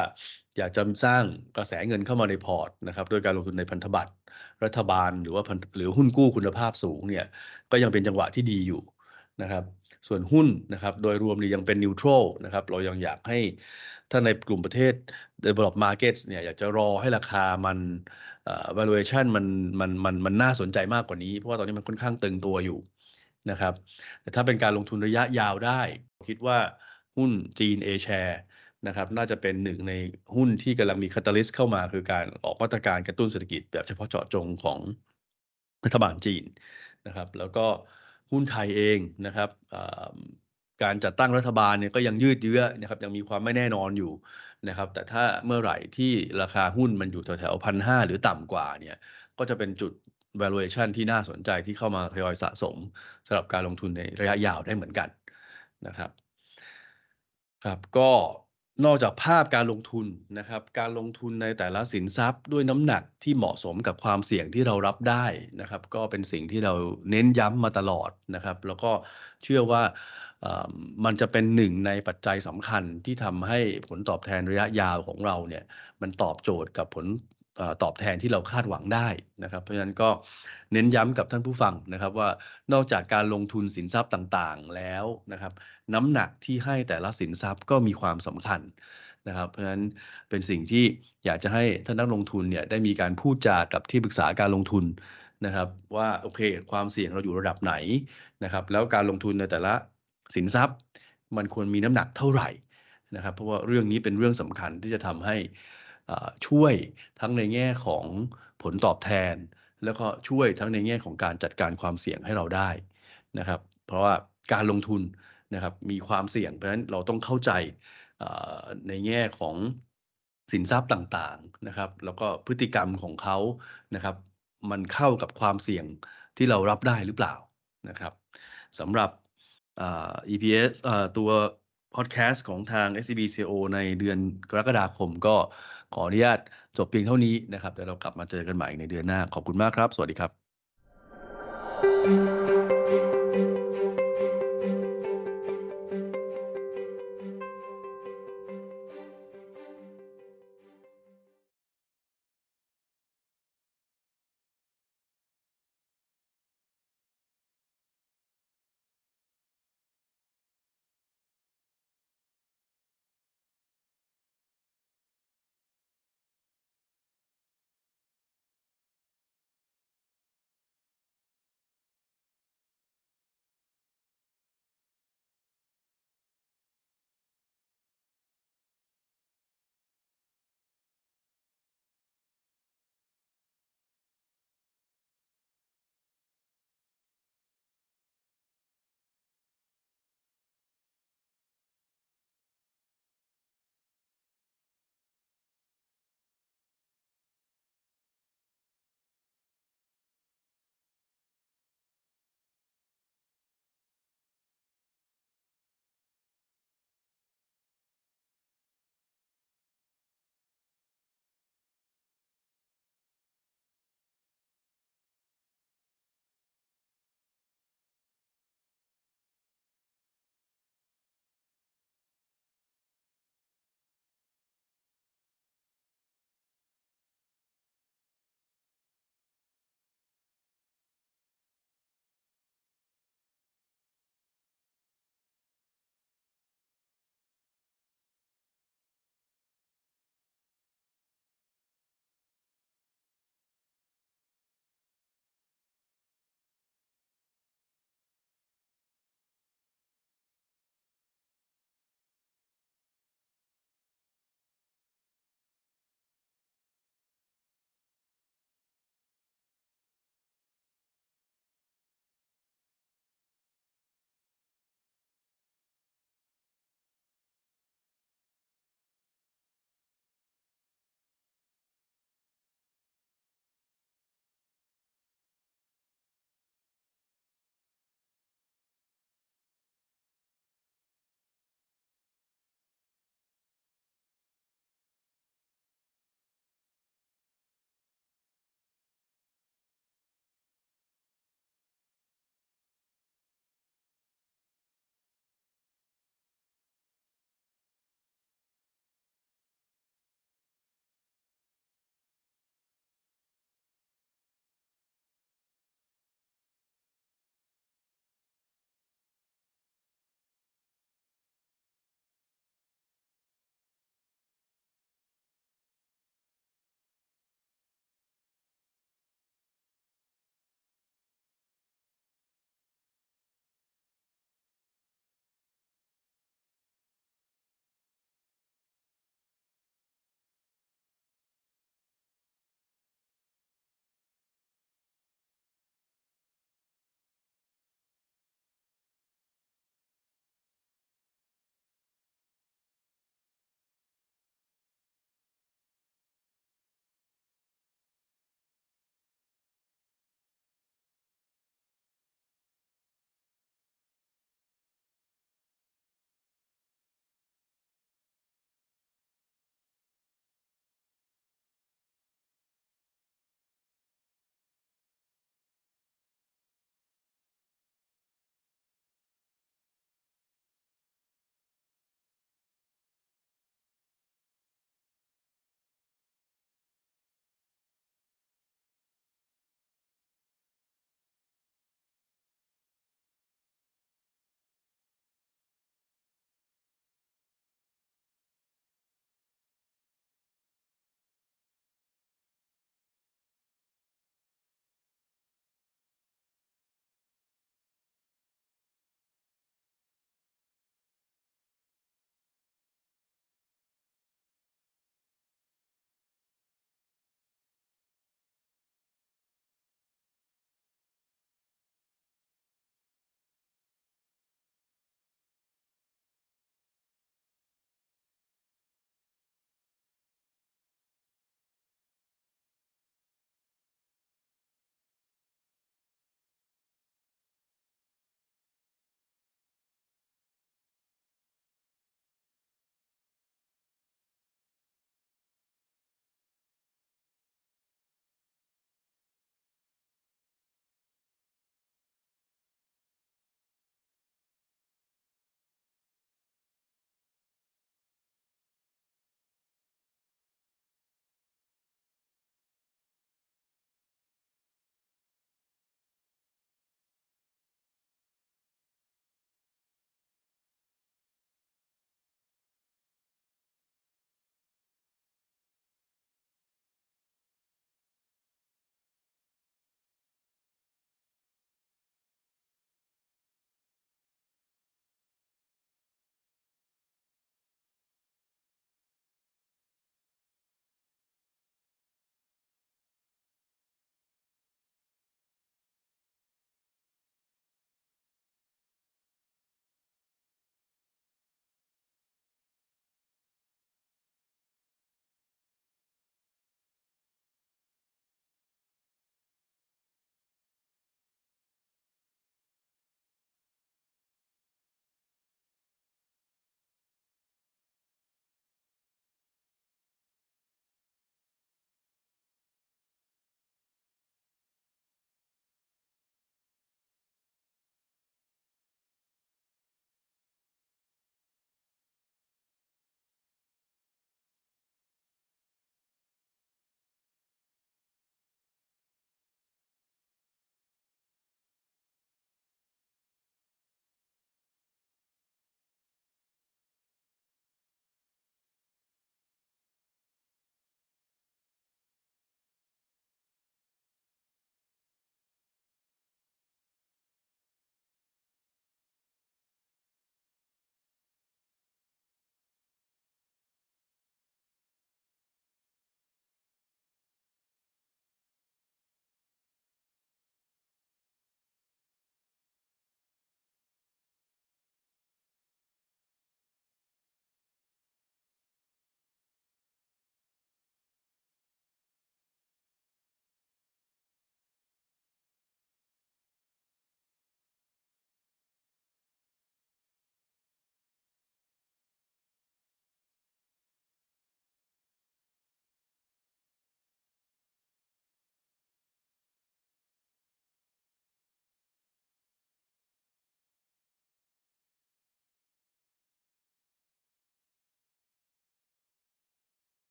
อยากจะสร้างกระแสเงินเข้ามาในพอร์ตนะครับโดยการลงทุนในพันธบัตรรัฐบาลหรือว่าหรือหุ้นกู้คุณภาพสูงเนี่ยก็ยังเป็นจังหวะที่ดีอยู่นะครับ ส่วนหุ้นนะครับ โดยรวมนี่ยังเป็นนิวทรัลนะครับ เรายังอยากให้ถ้าในกลุ่มประเทศ develop markets เนี่ยอยากจะรอให้ราคามัน valuation มันมันมันมันน่าสนใจมากกว่านี้ เพราะว่าตอนนี้มันค่อนข้างตึงตัวอยู่นะครับ แต่ถ้าเป็นการลงทุนระยะยาวได้ คิดว่าหุ้นจีน A share นะครับ น่าจะเป็นหนึ่งในหุ้นที่กำลังมีคาตาลิสต์เข้ามาคือการออกมาตรการกระตุ้นเศรษฐกิจแบบเฉพาะเจาะจงของรัฐบาลจีนนะครับ แล้วก็ หุ้นไทยเองนะครับการจัดตั้งรัฐบาลเนี่ยก็ยังยืดเยื้อนะครับยังมีความไม่แน่นอนอยู่นะครับ แต่ถ้าเมื่อไหร่ที่ราคาหุ้นมันอยู่แถวๆพันห้าหรือต่ำกว่าเนี่ยก็จะเป็นจุด valuation ที่น่าสนใจที่เข้ามาทยอยสะสมสำหรับการลงทุนในระยะยาวได้เหมือนกันนะครับ ครับก็ นอกจากภาพการลงทุนนะครับ การลงทุนในแต่ละสินทรัพย์ด้วยน้ำหนักที่เหมาะสมกับความเสี่ยงที่เรารับได้นะครับ ก็เป็นสิ่งที่เราเน้นย้ำมาตลอดนะครับ แล้วก็เชื่อว่ามันจะเป็นหนึ่งในปัจจัยสำคัญที่ทำให้ผลตอบแทนระยะยาวของเราเนี่ย มันตอบโจทย์กับผล ตอบแทนที่เราคาดหวังได้นะครับ เพราะฉะนั้นก็เน้นย้ำกับท่านผู้ฟังนะครับว่านอกจากการลงทุนสินทรัพย์ต่างๆแล้วนะครับ น้ำหนักที่ให้แต่ละสินทรัพย์ก็มีความสำคัญนะครับ เพราะฉะนั้นเป็นสิ่งที่อยากจะให้ท่านนักลงทุนเนี่ยได้มีการพูดจากับที่ปรึกษาการลงทุนนะครับ ว่าโอเค ความเสี่ยงเราอยู่ระดับไหนนะครับ แล้วการลงทุนในแต่ละสินทรัพย์ มันควรมีน้ำหนักเท่าไหร่นะครับ เพราะว่าเรื่องนี้เป็นเรื่องสำคัญที่จะทำให้ ช่วยทั้งในแง่ของผลตอบแทน แล้วก็ช่วยทั้งในแง่ของการจัดการความเสี่ยงให้เราได้นะครับ เพราะว่าการลงทุนนะครับมีความเสี่ยงเพราะฉะนั้นเราต้องเข้าใจในแง่ของสินทรัพย์ต่างๆนะครับ แล้วก็พฤติกรรมของเขานะครับ มันเข้ากับความเสี่ยงที่เรารับได้หรือเปล่านะครับสำหรับ EPS ตัวพอดแคสต์ของทาง SCB CO ในเดือนกรกฎาคมก็ ขออนุญาตจบเพียงเท่านี้นะครับเดี๋ยวเรากลับมาเจอกันใหม่ในเดือนหน้า ขอบคุณมากครับ สวัสดีครับ